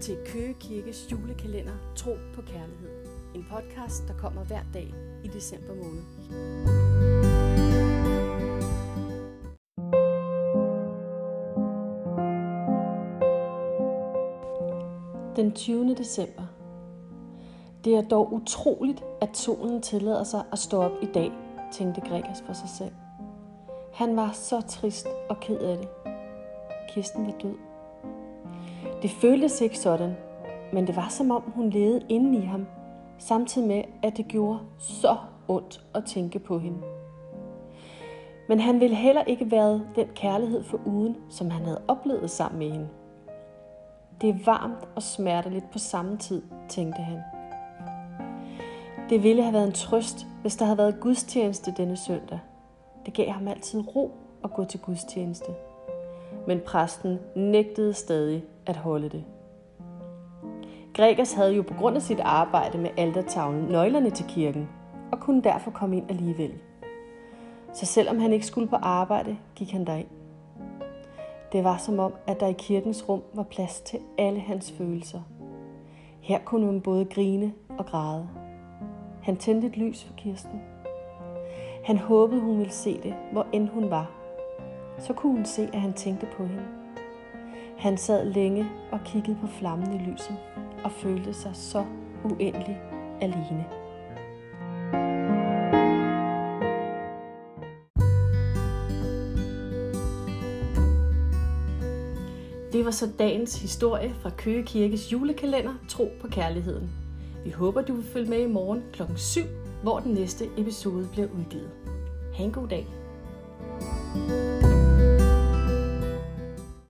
til Køge Kirkes julekalender Tro på Kærlighed. En podcast, der kommer hver dag i december måned. Den 20. december. Det er dog utroligt, at solen tillader sig at stå op i dag, tænkte Gregers for sig selv. Han var så trist og ked af det. Kirsten var død. Det føltes ikke sådan, men det var som om hun levede inde i ham, samtidig med, at det gjorde så ondt at tænke på hende. Men han ville heller ikke være den kærlighed for uden, som han havde oplevet sammen med hende. Det er varmt og smerteligt på samme tid, tænkte han. Det ville have været en trøst, hvis der havde været gudstjeneste denne søndag. Det gav ham altid ro at gå til gudstjeneste. Men præsten nægtede stadig at holde det. Gregers havde jo på grund af sit arbejde med altertavlen nøglerne til kirken, og kunne derfor komme ind alligevel. Så selvom han ikke skulle på arbejde, gik han derind. Det var som om, at der i kirkens rum var plads til alle hans følelser. Her kunne man både grine og græde. Han tændte et lys for Kirsten. Han håbede, hun ville se det, hvor end hun var. Så kunne hun se, at han tænkte på hende. Han sad længe og kiggede på flammen i lyset og følte sig så uendelig alene. Det var så dagens historie fra Køge Kirkes julekalender Tro på Kærligheden. Vi håber, du vil følge med i morgen kl. 7, hvor den næste episode bliver udgivet. Ha' en god dag. thank you